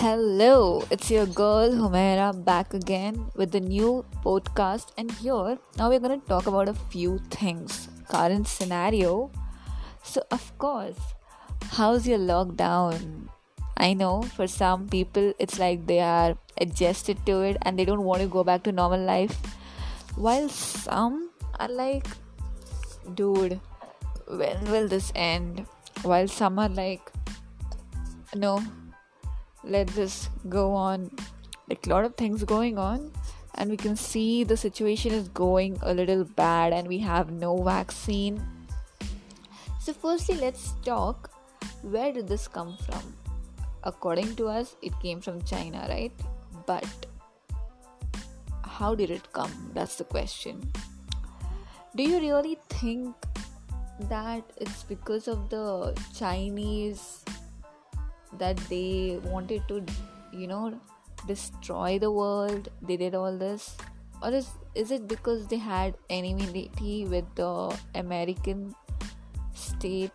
Hello, it's your girl Humaira back again with the new podcast. And here, now we're going to talk about a few things. Current scenario. So, of course, how's your lockdown? I know for some people it's like they are adjusted to it and they don't want to go back to normal life, while some are like, dude, when will this end? While some are like, no, let this go on. Like a lot of things going on and we can see the situation is going a little bad and we have no vaccine. So firstly let's talk where did this come from? According to us it came from china right? But how did it come? That's the question. Do you really think that it's because of the chinese that they wanted to you know destroy the world. They did all this. Or is is it because they had enmity with the american state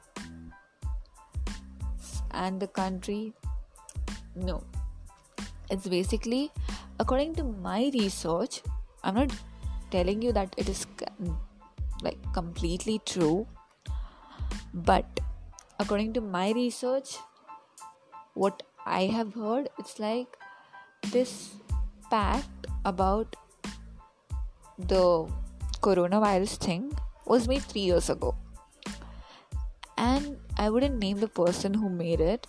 and the country? No. It's basically according to my research i'm not telling you that it is like completely true but according to my research what I have heard, it's like this pact about the coronavirus thing was made three years ago. And I wouldn't name the person who made it.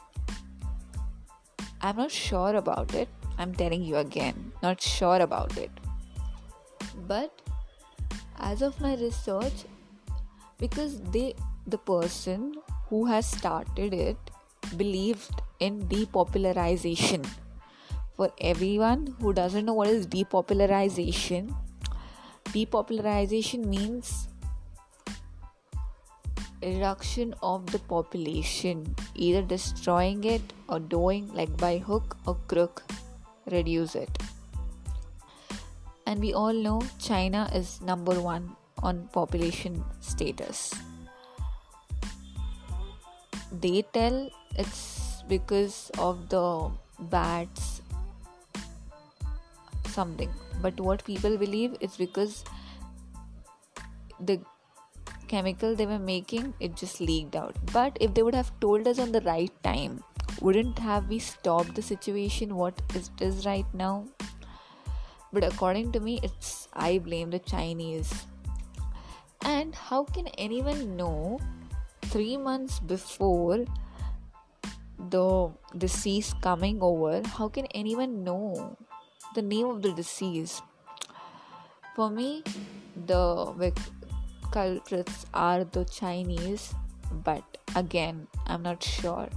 I'm not sure about it. I'm telling you again, not sure about it. But as of my research, because they, the person who has started it, believed in depopularization. For everyone who doesn't know what is depopularization, depopularization means reduction of the population, either destroying it or doing like by hook or crook, reduce it. And we all know China is number one on population status. They tell it's because of the bats something. But what people believe is because the chemical they were making it just leaked out. But if they would have told us on the right time wouldn't have we stopped the situation what it is right now? But according to me it's i blame the chinese. And how can anyone know 3 months before the disease coming over, how can anyone know the name of the disease? For me, the culprits are the Chinese, but again, I'm not sure.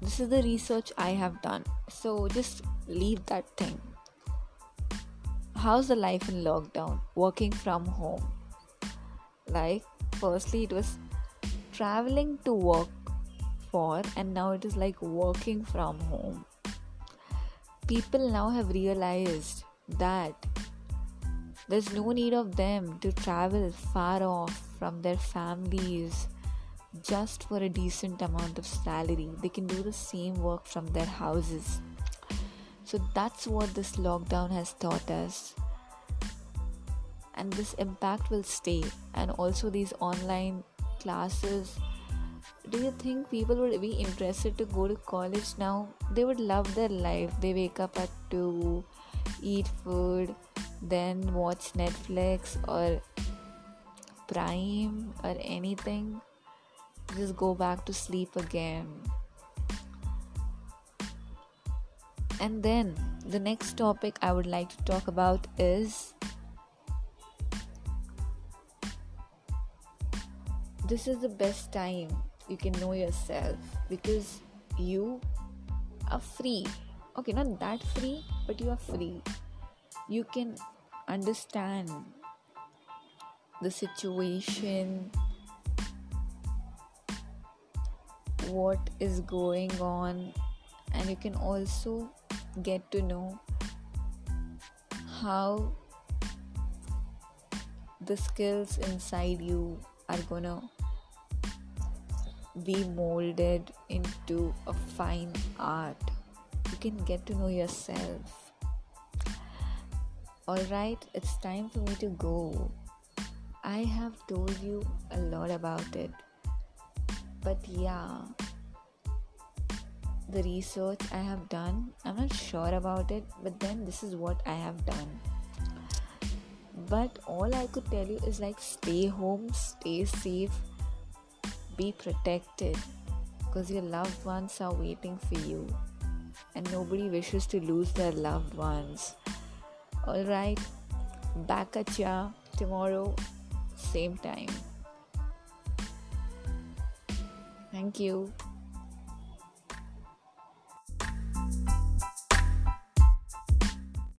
This is the research I have done, so just leave that thing. How's the life in lockdown? Working from home. Like, firstly, it was traveling to work and now it is like working from home. People now have realized that there's no need of them to travel far off from their families just for a decent amount of salary. They can do the same work from their houses. So that's what this lockdown has taught us. And this impact will stay. And also, these online classes do you think people would be interested to go to college now? They would love their life. They wake up at 2 eat food then watch netflix or prime or anything. Just go back to sleep again. And then the next topic i would like to talk about is this is the best time you can know yourself because you are free. Okay not that free but you are free. You can understand the situation what is going on and you can also get to know how the skills inside you are gonna be molded into a fine art. You can get to know yourself. Alright, it's time for me to go. I have told you a lot about it. But yeah, the research I have done, I'm not sure about it, but then this is what I have done. But all I could tell you is like stay home, stay safe, be protected because your loved ones are waiting for you and nobody wishes to lose their loved ones. Alright, back at ya tomorrow, same time. Thank you.